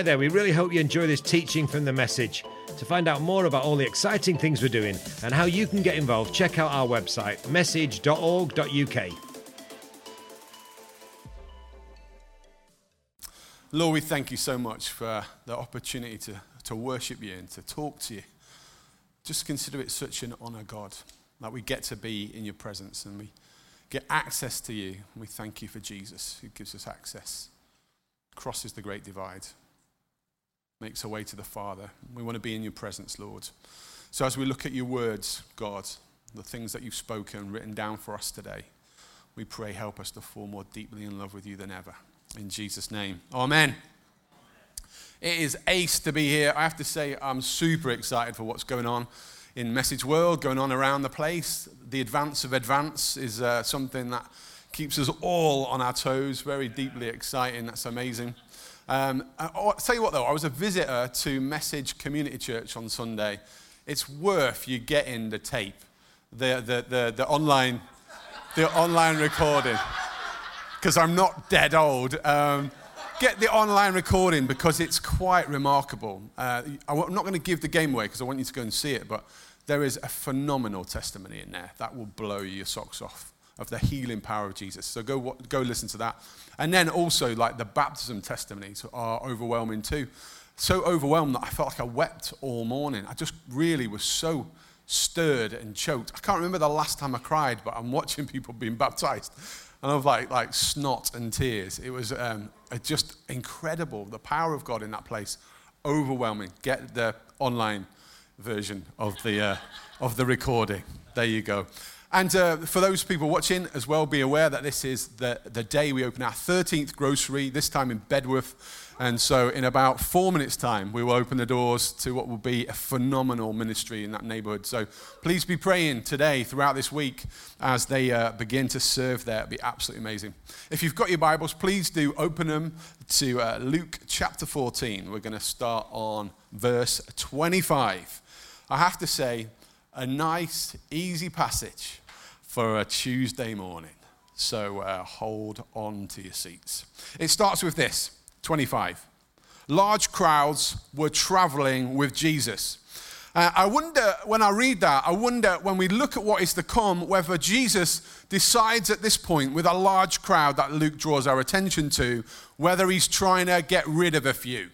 Hi there, we really hope you enjoy this teaching from the message. To find out more about all the exciting things we're doing and how you can get involved, check out our website, message.org.uk. Lord, we thank you so much for the opportunity to, to worship you and to talk to you. Just consider it such an honor, God, that we get to be in your presence and we get access to you. We thank you for Jesus who gives us access, crosses the great divide, makes a way to the Father. We want to be in your presence, Lord. So as we look at your words, God, the things that you've spoken, written down for us today, we pray help us to fall more deeply in love with you than ever. In Jesus' name. Amen. It is ace to be here. I have to say, I'm super excited for what's going on in Message World, going on around the place. The advance of advance is uh, something that keeps us all on our toes, very deeply exciting. That's amazing. Um, I'll tell you what, though, I was a visitor to Message Community Church on Sunday. It's worth you getting the tape, the, the, the, the online, the online recording because I'm not dead old. Um, get the online recording because it's quite remarkable. Uh, I'm not going to give the game away because I want you to go and see it, but there is a phenomenal testimony in there that will blow your socks off of the healing power of Jesus. So go, go listen to that. And then also, like the baptism testimonies are overwhelming too. So overwhelmed that I felt like I wept all morning. I just really was so stirred and choked. I can't remember the last time I cried, but I'm watching people being baptized and of like, like snot and tears. It was um, just incredible. The power of God in that place, overwhelming. Get the online version of the, uh, of the recording. There you go. And uh, for those people watching as well, be aware that this is the, the day we open our 13th grocery, this time in Bedworth. And so, in about four minutes' time, we will open the doors to what will be a phenomenal ministry in that neighborhood. So, please be praying today, throughout this week, as they uh, begin to serve there. It'll be absolutely amazing. If you've got your Bibles, please do open them to uh, Luke chapter 14. We're going to start on verse 25. I have to say, a nice, easy passage for a Tuesday morning. So, uh, hold on to your seats. It starts with this. 25. Large crowds were traveling with Jesus. Uh, I wonder, when I read that, I wonder when we look at what is to come, whether Jesus decides at this point, with a large crowd that Luke draws our attention to, whether he's trying to get rid of a few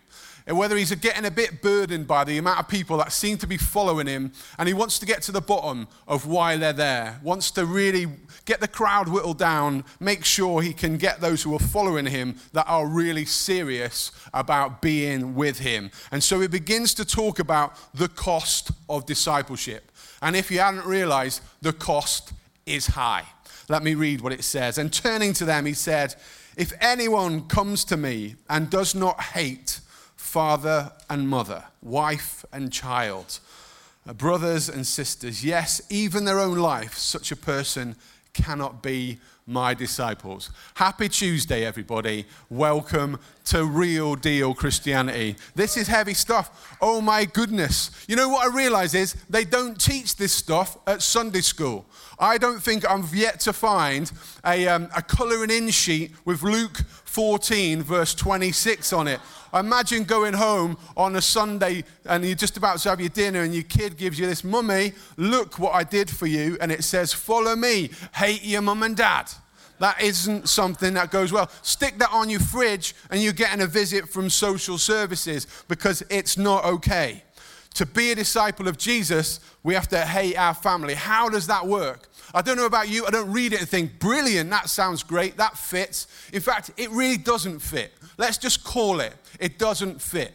and whether he's getting a bit burdened by the amount of people that seem to be following him, and he wants to get to the bottom of why they're there, wants to really get the crowd whittled down, make sure he can get those who are following him that are really serious about being with him. And so he begins to talk about the cost of discipleship. And if you hadn't realized, the cost is high. Let me read what it says. And turning to them, he said, If anyone comes to me and does not hate, father and mother, wife and child, uh, brothers and sisters, yes, even their own life, such a person cannot be my disciples. Happy Tuesday, everybody. Welcome to Real Deal Christianity. This is heavy stuff. Oh my goodness. You know what I realize is they don't teach this stuff at Sunday school. I don't think I've yet to find a, um, a colouring in sheet with Luke 14, verse 26 on it. Imagine going home on a Sunday and you're just about to have your dinner and your kid gives you this, Mummy, look what I did for you. And it says, Follow me, hate your mum and dad. That isn't something that goes well. Stick that on your fridge and you're getting a visit from social services because it's not okay. To be a disciple of Jesus, we have to hate our family. How does that work? I don't know about you, I don't read it and think, brilliant, that sounds great, that fits. In fact, it really doesn't fit. Let's just call it, it doesn't fit.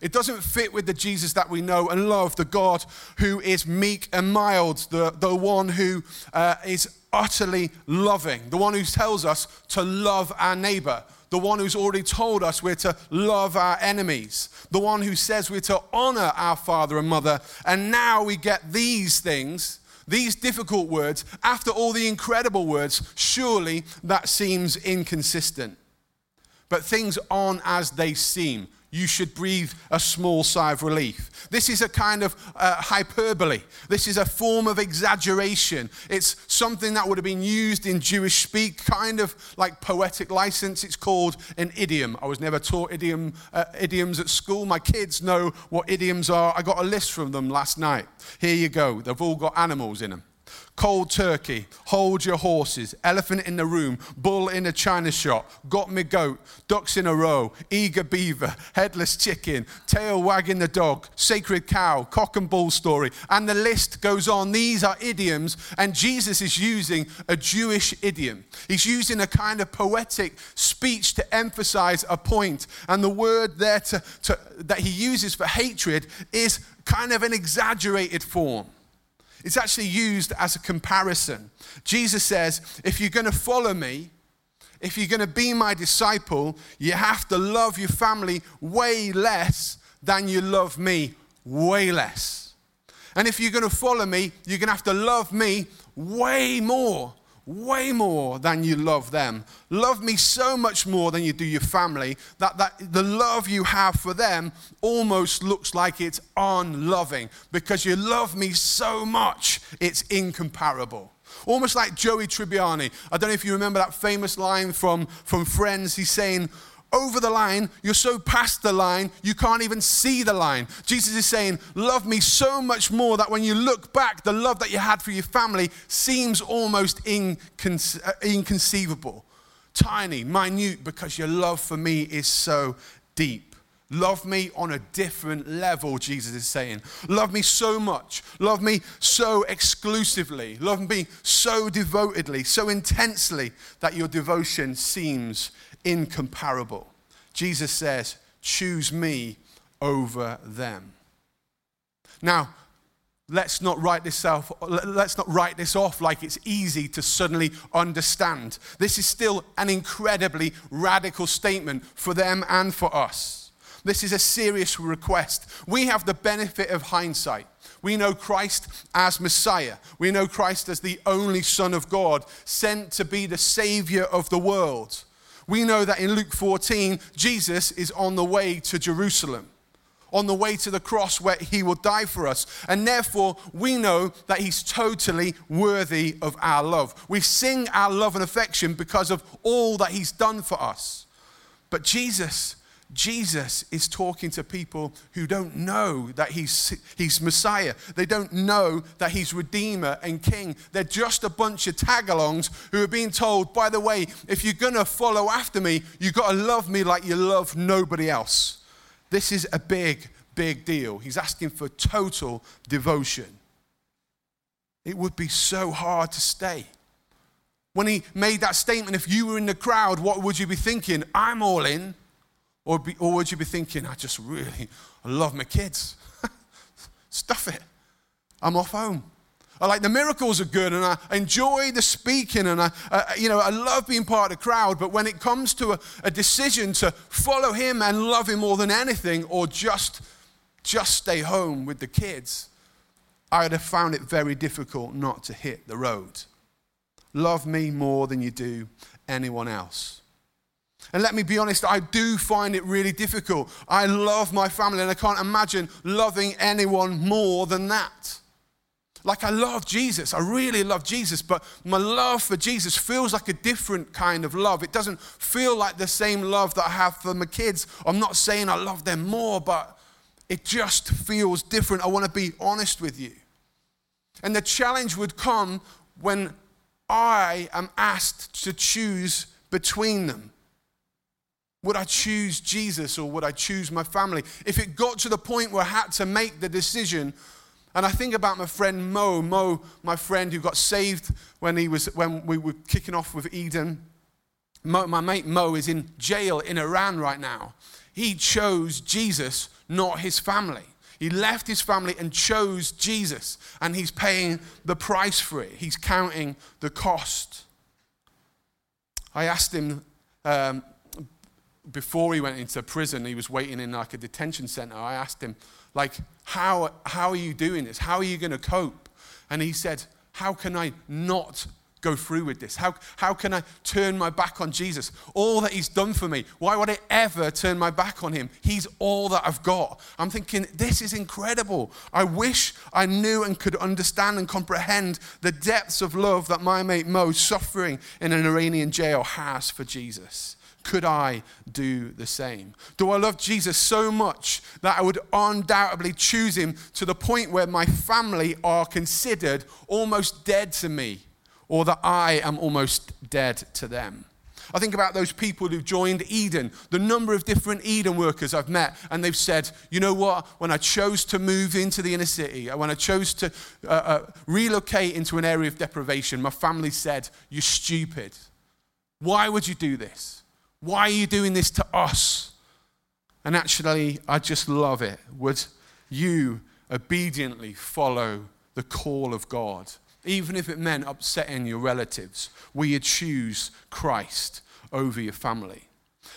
It doesn't fit with the Jesus that we know and love, the God who is meek and mild, the, the one who uh, is utterly loving, the one who tells us to love our neighbor, the one who's already told us we're to love our enemies, the one who says we're to honor our father and mother. And now we get these things these difficult words, after all the incredible words, surely that seems inconsistent. But things aren't as they seem. You should breathe a small sigh of relief. This is a kind of uh, hyperbole. This is a form of exaggeration. It's something that would have been used in Jewish speak, kind of like poetic license. It's called an idiom. I was never taught idiom, uh, idioms at school. My kids know what idioms are. I got a list from them last night. Here you go. They've all got animals in them cold turkey, hold your horses, elephant in the room, bull in a china shop, got me goat, ducks in a row, eager beaver, headless chicken, tail wagging the dog, sacred cow, cock and bull story, and the list goes on. These are idioms, and Jesus is using a Jewish idiom. He's using a kind of poetic speech to emphasize a point, and the word there to, to, that he uses for hatred is kind of an exaggerated form. It's actually used as a comparison. Jesus says, if you're going to follow me, if you're going to be my disciple, you have to love your family way less than you love me, way less. And if you're going to follow me, you're going to have to love me way more way more than you love them. Love me so much more than you do your family that, that the love you have for them almost looks like it's unloving because you love me so much, it's incomparable. Almost like Joey Tribbiani. I don't know if you remember that famous line from, from Friends. He's saying, over the line, you're so past the line, you can't even see the line. Jesus is saying, Love me so much more that when you look back, the love that you had for your family seems almost inconce- uh, inconceivable. Tiny, minute, because your love for me is so deep. Love me on a different level, Jesus is saying. Love me so much. Love me so exclusively. Love me so devotedly, so intensely that your devotion seems incomparable. Jesus says, Choose me over them. Now, let's not write this off, let's not write this off like it's easy to suddenly understand. This is still an incredibly radical statement for them and for us. This is a serious request. We have the benefit of hindsight. We know Christ as Messiah. We know Christ as the only Son of God, sent to be the Savior of the world we know that in Luke 14, Jesus is on the way to Jerusalem, on the way to the cross where he will die for us. And therefore, we know that he's totally worthy of our love. We sing our love and affection because of all that he's done for us. But Jesus Jesus is talking to people who don't know that he's, he's Messiah. They don't know that he's Redeemer and King. They're just a bunch of tag alongs who are being told, by the way, if you're going to follow after me, you've got to love me like you love nobody else. This is a big, big deal. He's asking for total devotion. It would be so hard to stay. When he made that statement, if you were in the crowd, what would you be thinking? I'm all in. Or, be, or would you be thinking, I just really I love my kids? Stuff it. I'm off home. I like the miracles are good and I enjoy the speaking and I, uh, you know, I love being part of the crowd. But when it comes to a, a decision to follow him and love him more than anything or just, just stay home with the kids, I would have found it very difficult not to hit the road. Love me more than you do anyone else. And let me be honest, I do find it really difficult. I love my family and I can't imagine loving anyone more than that. Like, I love Jesus. I really love Jesus, but my love for Jesus feels like a different kind of love. It doesn't feel like the same love that I have for my kids. I'm not saying I love them more, but it just feels different. I want to be honest with you. And the challenge would come when I am asked to choose between them. Would I choose Jesus or would I choose my family? If it got to the point where I had to make the decision, and I think about my friend Mo, Mo, my friend who got saved when, he was, when we were kicking off with Eden. Mo, my mate Mo is in jail in Iran right now. He chose Jesus, not his family. He left his family and chose Jesus, and he's paying the price for it. He's counting the cost. I asked him um, before he went into prison, he was waiting in like a detention center. I asked him, like, how, how are you doing this? How are you going to cope? And he said, how can I not go through with this? How, how can I turn my back on Jesus? All that he's done for me. Why would I ever turn my back on him? He's all that I've got. I'm thinking, this is incredible. I wish I knew and could understand and comprehend the depths of love that my mate Mo, suffering in an Iranian jail, has for Jesus. Could I do the same? Do I love Jesus so much that I would undoubtedly choose him to the point where my family are considered almost dead to me, or that I am almost dead to them? I think about those people who joined Eden, the number of different Eden workers I've met, and they've said, you know what, when I chose to move into the inner city, when I chose to uh, uh, relocate into an area of deprivation, my family said, You're stupid. Why would you do this? Why are you doing this to us? And actually, I just love it. Would you obediently follow the call of God? Even if it meant upsetting your relatives, will you choose Christ over your family?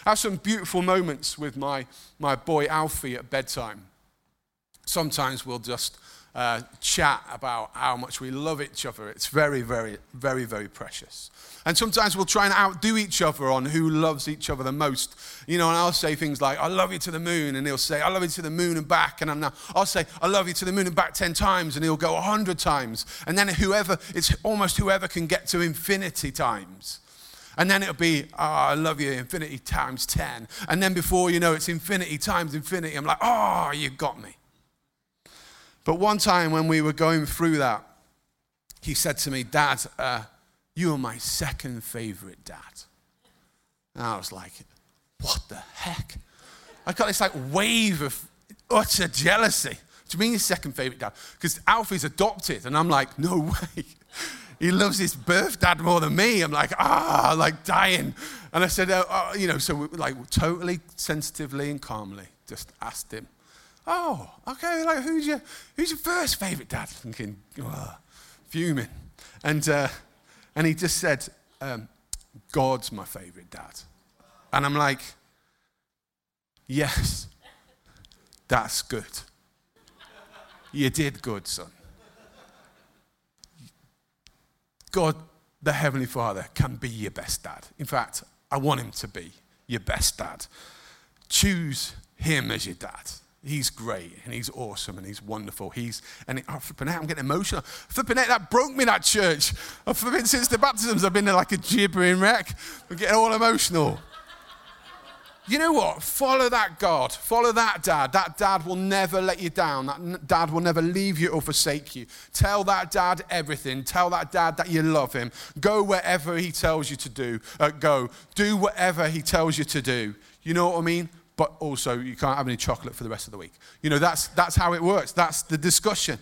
I have some beautiful moments with my, my boy Alfie at bedtime. Sometimes we'll just uh, chat about how much we love each other. It's very, very, very, very precious. And sometimes we'll try and outdo each other on who loves each other the most. You know, and I'll say things like, I love you to the moon. And he'll say, I love you to the moon and back. And I'm now, I'll say, I love you to the moon and back 10 times. And he'll go 100 times. And then whoever, it's almost whoever can get to infinity times. And then it'll be, oh, I love you, infinity times 10. And then before you know it's infinity times infinity, I'm like, oh, you got me. But one time when we were going through that, he said to me, Dad, uh, you are my second favorite dad. And I was like, What the heck? I got this like wave of utter jealousy. Do you mean your second favorite dad? Because Alfie's adopted, and I'm like, No way. He loves his birth dad more than me. I'm like, ah, like dying. And I said, oh, oh, you know, so like totally sensitively and calmly just asked him, oh, okay, like who's your, who's your first favorite dad? Thinking, fuming. And, uh, and he just said, um, God's my favorite dad. And I'm like, yes, that's good. You did good, son. God, the Heavenly Father, can be your best dad. In fact, I want him to be your best dad. Choose him as your dad. He's great and he's awesome and he's wonderful. He's and it, oh, flipping out, I'm getting emotional. Flipping out, that broke me that church. Oh, flipping since the baptisms, I've been like a gibbering wreck. I'm getting all emotional. You know what? Follow that God. Follow that dad. That dad will never let you down. That dad will never leave you or forsake you. Tell that dad everything. Tell that dad that you love him. Go wherever he tells you to do. Uh, go. Do whatever he tells you to do. You know what I mean? But also you can't have any chocolate for the rest of the week. You know, that's, that's how it works. That's the discussion.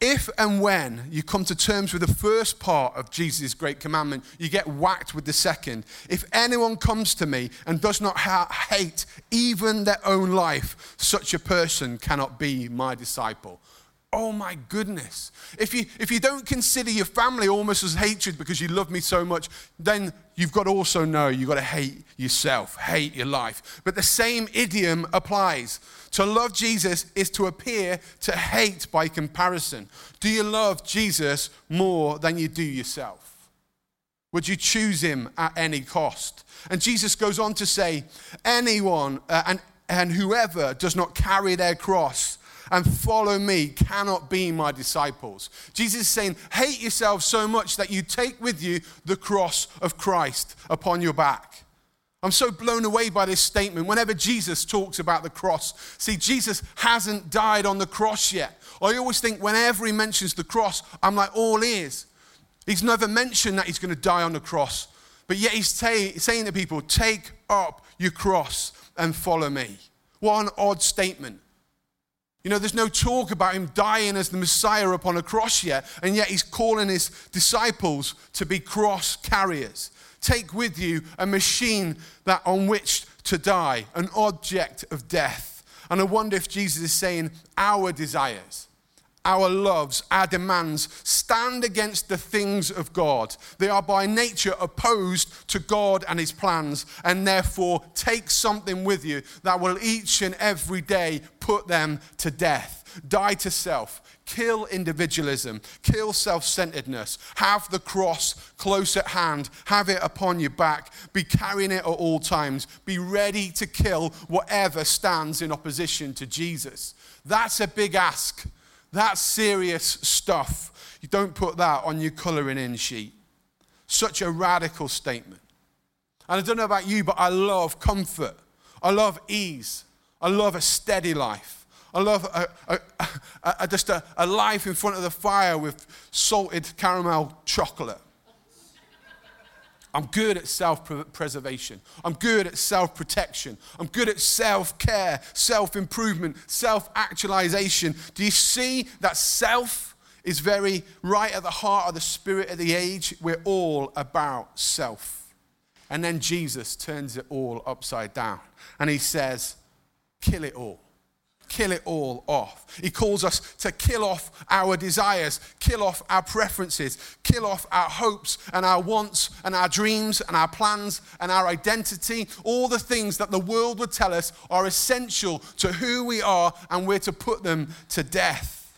If and when you come to terms with the first part of Jesus' great commandment, you get whacked with the second. If anyone comes to me and does not ha- hate even their own life, such a person cannot be my disciple. Oh my goodness. If you, if you don't consider your family almost as hatred because you love me so much, then you've got to also know you've got to hate yourself, hate your life. But the same idiom applies. To love Jesus is to appear to hate by comparison. Do you love Jesus more than you do yourself? Would you choose him at any cost? And Jesus goes on to say, anyone uh, and, and whoever does not carry their cross and follow me cannot be my disciples. Jesus is saying, hate yourself so much that you take with you the cross of Christ upon your back. I'm so blown away by this statement. Whenever Jesus talks about the cross, see, Jesus hasn't died on the cross yet. I always think whenever he mentions the cross, I'm like, all ears. He's never mentioned that he's going to die on the cross. But yet he's t- saying to people, take up your cross and follow me. What an odd statement. You know, there's no talk about him dying as the Messiah upon a cross yet, and yet he's calling his disciples to be cross carriers. Take with you a machine that on which to die, an object of death. And I wonder if Jesus is saying our desires our loves, our demands stand against the things of God. They are by nature opposed to God and His plans, and therefore take something with you that will each and every day put them to death. Die to self. Kill individualism. Kill self centeredness. Have the cross close at hand. Have it upon your back. Be carrying it at all times. Be ready to kill whatever stands in opposition to Jesus. That's a big ask. That's serious stuff. You don't put that on your colouring in sheet. Such a radical statement. And I don't know about you, but I love comfort. I love ease. I love a steady life. I love a, a, a, just a life in front of the fire with salted caramel chocolate. I'm good at self preservation. I'm good at self protection. I'm good at self care, self improvement, self actualization. Do you see that self is very right at the heart of the spirit of the age? We're all about self. And then Jesus turns it all upside down and he says, kill it all. Kill it all off. He calls us to kill off our desires, kill off our preferences, kill off our hopes and our wants and our dreams and our plans and our identity, all the things that the world would tell us are essential to who we are, and we're to put them to death.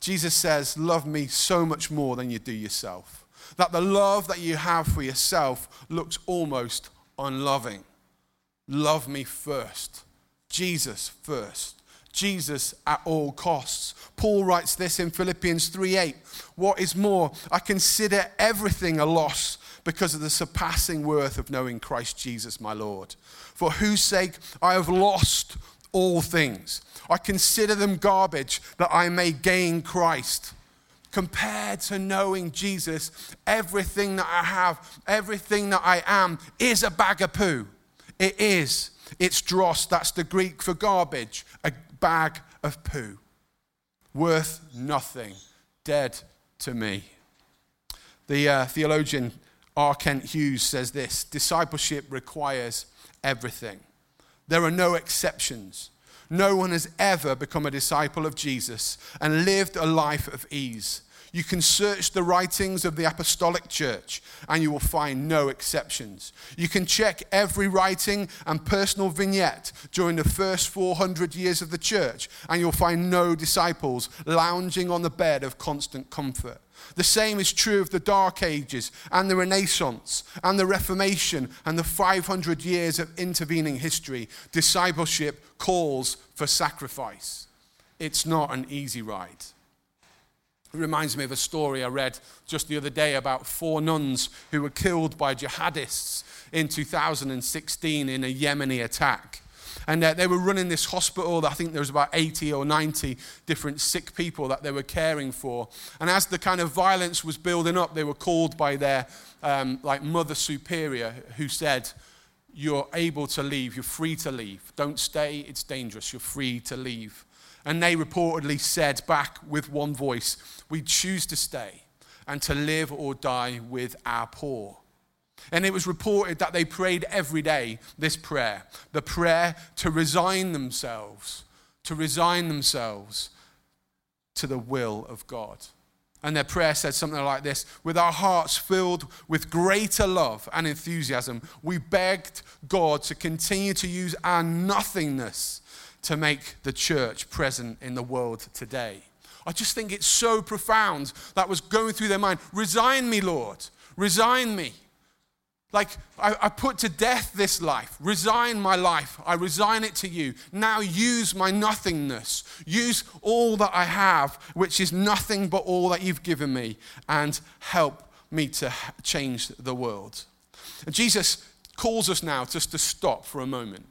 Jesus says, Love me so much more than you do yourself. That the love that you have for yourself looks almost unloving. Love me first. Jesus first. Jesus at all costs. Paul writes this in Philippians 3:8. What is more, I consider everything a loss because of the surpassing worth of knowing Christ Jesus my Lord, for whose sake I have lost all things. I consider them garbage that I may gain Christ. Compared to knowing Jesus, everything that I have, everything that I am is a bag of poo. It is. It's dross, that's the Greek for garbage, a bag of poo. Worth nothing, dead to me. The uh, theologian R. Kent Hughes says this discipleship requires everything. There are no exceptions. No one has ever become a disciple of Jesus and lived a life of ease. You can search the writings of the Apostolic Church and you will find no exceptions. You can check every writing and personal vignette during the first 400 years of the church and you'll find no disciples lounging on the bed of constant comfort. The same is true of the Dark Ages and the Renaissance and the Reformation and the 500 years of intervening history. Discipleship calls for sacrifice. It's not an easy ride. It reminds me of a story I read just the other day about four nuns who were killed by jihadists in 2016 in a Yemeni attack. And uh, they were running this hospital. I think there was about 80 or 90 different sick people that they were caring for. And as the kind of violence was building up, they were called by their um, like mother superior, who said, "You're able to leave. You're free to leave. Don't stay. It's dangerous. You're free to leave." And they reportedly said back with one voice, We choose to stay and to live or die with our poor. And it was reported that they prayed every day this prayer the prayer to resign themselves, to resign themselves to the will of God. And their prayer said something like this With our hearts filled with greater love and enthusiasm, we begged God to continue to use our nothingness to make the church present in the world today. I just think it's so profound that was going through their mind. Resign me, Lord. Resign me. Like, I, I, put to death this life. Resign my life. I resign it to you. Now use my nothingness. Use all that I have, which is nothing but all that you've given me, and help me to change the world. And Jesus calls us now just to stop for a moment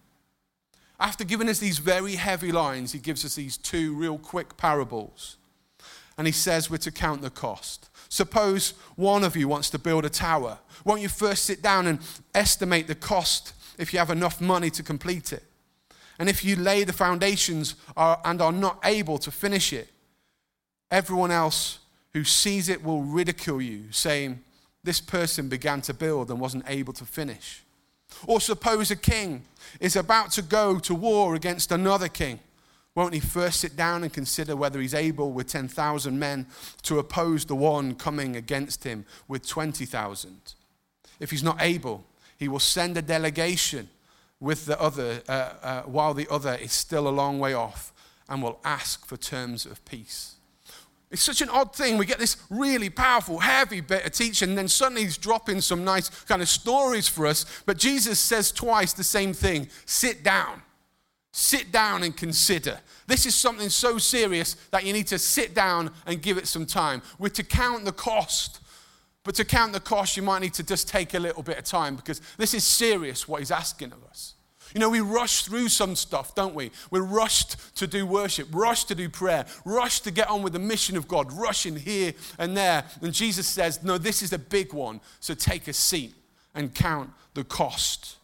after giving us these very heavy lines, he gives us these two real quick parables. And he says we're to count the cost. Suppose one of you wants to build a tower. Won't you first sit down and estimate the cost if you have enough money to complete it? And if you lay the foundations and are not able to finish it, everyone else who sees it will ridicule you, saying, This person began to build and wasn't able to finish. Or suppose a king is about to go to war against another king. Won't he first sit down and consider whether he's able with 10,000 men to oppose the one coming against him with 20,000? If he's not able, he will send a delegation with the other uh, uh, while the other is still a long way off and will ask for terms of peace. It's such an odd thing. We get this really powerful, heavy bit of teaching, and then suddenly he's dropping some nice kind of stories for us. But Jesus says twice the same thing sit down. Sit down and consider. This is something so serious that you need to sit down and give it some time. We're to count the cost. But to count the cost, you might need to just take a little bit of time because this is serious what he's asking of us. You know, we rush through some stuff, don't we? We're rushed to do worship, rushed to do prayer, rushed to get on with the mission of God, rushing here and there. And Jesus says, No, this is a big one, so take a seat and count the cost.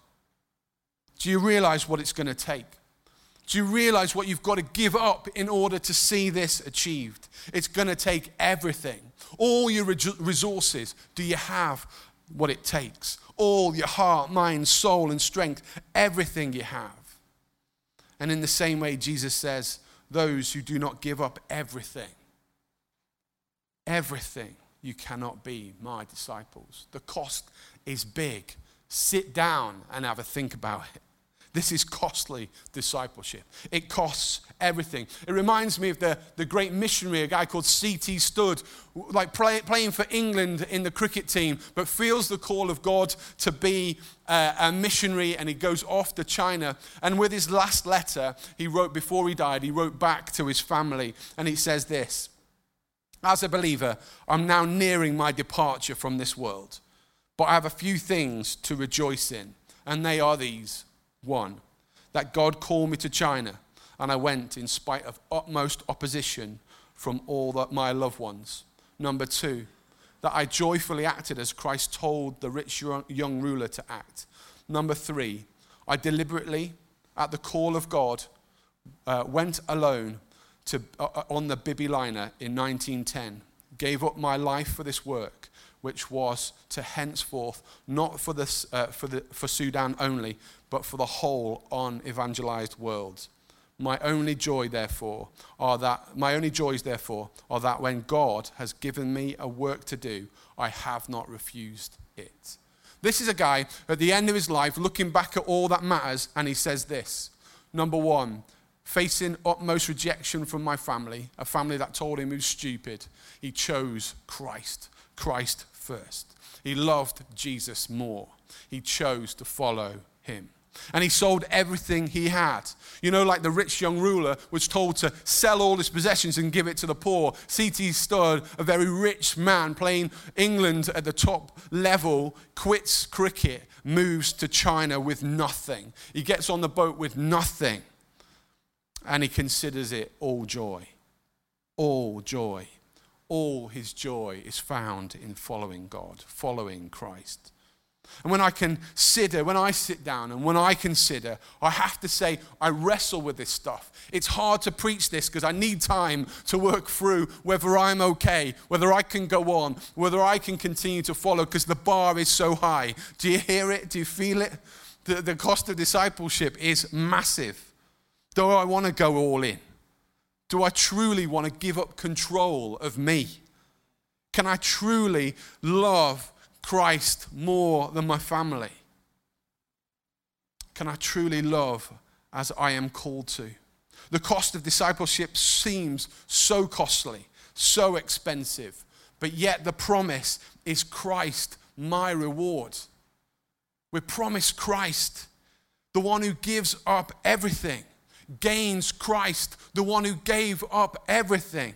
Do you realize what it's going to take? Do you realize what you've got to give up in order to see this achieved? It's going to take everything. All your resources. Do you have what it takes? All your heart, mind, soul, and strength, everything you have. And in the same way, Jesus says, those who do not give up everything, everything, you cannot be my disciples. The cost is big. Sit down and have a think about it. This is costly discipleship. It costs everything. It reminds me of the, the great missionary, a guy called C.T. Studd, like play, playing for England in the cricket team, but feels the call of God to be uh, a missionary and he goes off to China. And with his last letter, he wrote, before he died, he wrote back to his family and he says this As a believer, I'm now nearing my departure from this world, but I have a few things to rejoice in, and they are these. One, that God called me to China and I went in spite of utmost opposition from all my loved ones. Number two, that I joyfully acted as Christ told the rich young ruler to act. Number three, I deliberately, at the call of God, uh, went alone to, uh, uh on the Bibby liner in 1910, gave up my life for this work, which was to henceforth, not for, this, uh, for, the, for Sudan only, but for the whole unevangelized world. My only joy, therefore, are that my only joys, therefore, are that when God has given me a work to do, I have not refused it. This is a guy at the end of his life looking back at all that matters, and he says this. Number one, facing utmost rejection from my family, a family that told him he was stupid, he chose Christ. Christ first. He loved Jesus more. He chose to follow him. And he sold everything he had. You know, like the rich young ruler was told to sell all his possessions and give it to the poor. C.T. Studd, a very rich man playing England at the top level, quits cricket, moves to China with nothing. He gets on the boat with nothing. And he considers it all joy. All joy all his joy is found in following God, following Christ. And when I consider, when I sit down and when I consider, I have to say, I wrestle with this stuff. It's hard to preach this because I need time to work through whether I'm okay, whether I can go on, whether I can continue to follow because the bar is so high. Do you hear it? Do you feel it? The, the cost of discipleship is massive. Do I want to go all in? Do I truly want to give up control of me? Can I truly love Christ more than my family? Can I truly love as I am called to? The cost of discipleship seems so costly, so expensive, but yet the promise is Christ, my reward. We're promised Christ, the one who gives up everything gains Christ, the one who gave up everything.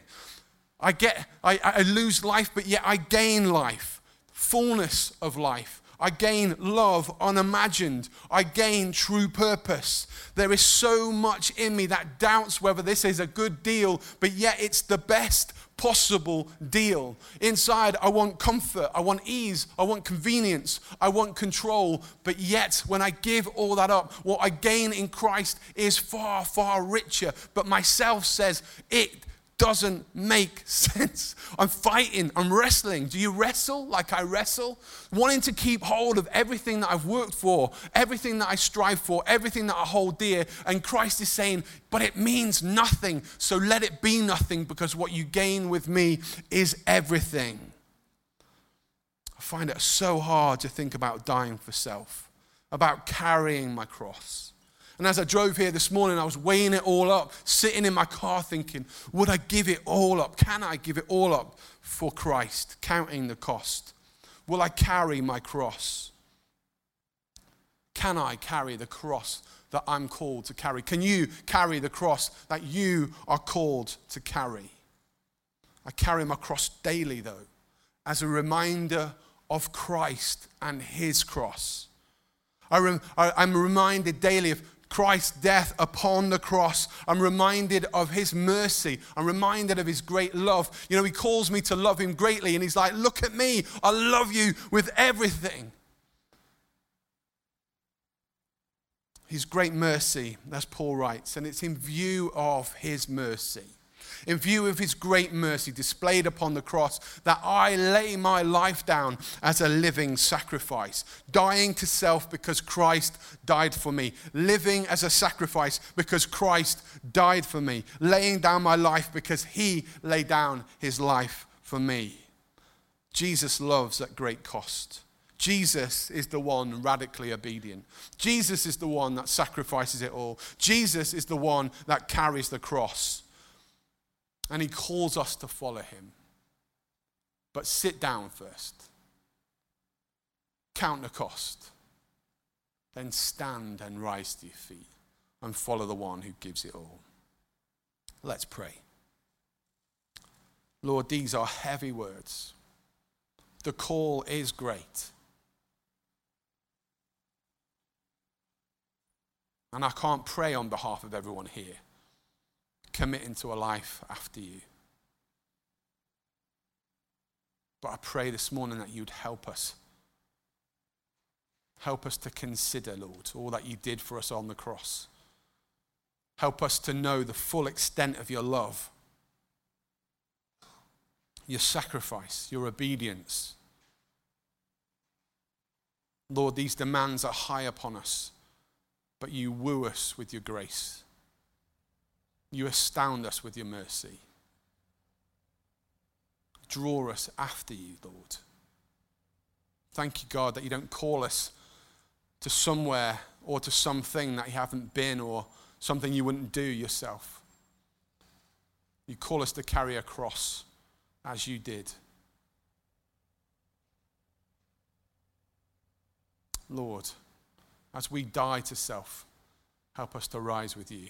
I get, I, I lose life, but yet I gain life, fullness of life. I gain love unimagined. I gain true purpose. There is so much in me that doubts whether this is a good deal, but yet it's the best possible deal. Inside, I want comfort, I want ease, I want convenience, I want control. But yet, when I give all that up, what I gain in Christ is far, far richer. But myself says it doesn't make sense. I'm fighting, I'm wrestling. Do you wrestle like I wrestle? Wanting to keep hold of everything that I've worked for, everything that I strive for, everything that I hold dear. And Christ is saying, but it means nothing. So let it be nothing because what you gain with me is everything. I find it so hard to think about dying for self, about carrying my cross. And as I drove here this morning, I was weighing it all up, sitting in my car thinking, would I give it all up? Can I give it all up for Christ? Counting the cost. Will I carry my cross? Can I carry the cross that I'm called to carry? Can you carry the cross that you are called to carry? I carry my cross daily, though, as a reminder of Christ and his cross. I am reminded daily of Christ's death upon the cross. I'm reminded of his mercy. I'm reminded of his great love. You know, he calls me to love him greatly, and he's like, Look at me. I love you with everything. His great mercy, as Paul writes, and it's in view of his mercy in view of his great mercy displayed upon the cross, that I lay my life down as a living sacrifice, dying to self because Christ died for me, living as a sacrifice because Christ died for me, laying down my life because he laid down his life for me. Jesus loves at great cost. Jesus is the one radically obedient. Jesus is the one that sacrifices it all. Jesus is the one that carries the cross. And he calls us to follow him. But sit down first, count the cost, then stand and rise to your feet and follow the one who gives it all. Let's pray. Lord, these are heavy words. The call is great. And I can't pray on behalf of everyone here committing to a life after you. But I pray this morning that you'd help us. Help us to consider, Lord, all that you did for us on the cross. Help us to know the full extent of your love, your sacrifice, your obedience. Lord, these demands are high upon us, but you woo us with your grace. You astound us with your mercy. Draw us after you, Lord. Thank you, God, that you don't call us to somewhere or to something that you haven't been or something you wouldn't do yourself. You call us to carry a cross as you did. Lord, as we die to self, help us to rise with you.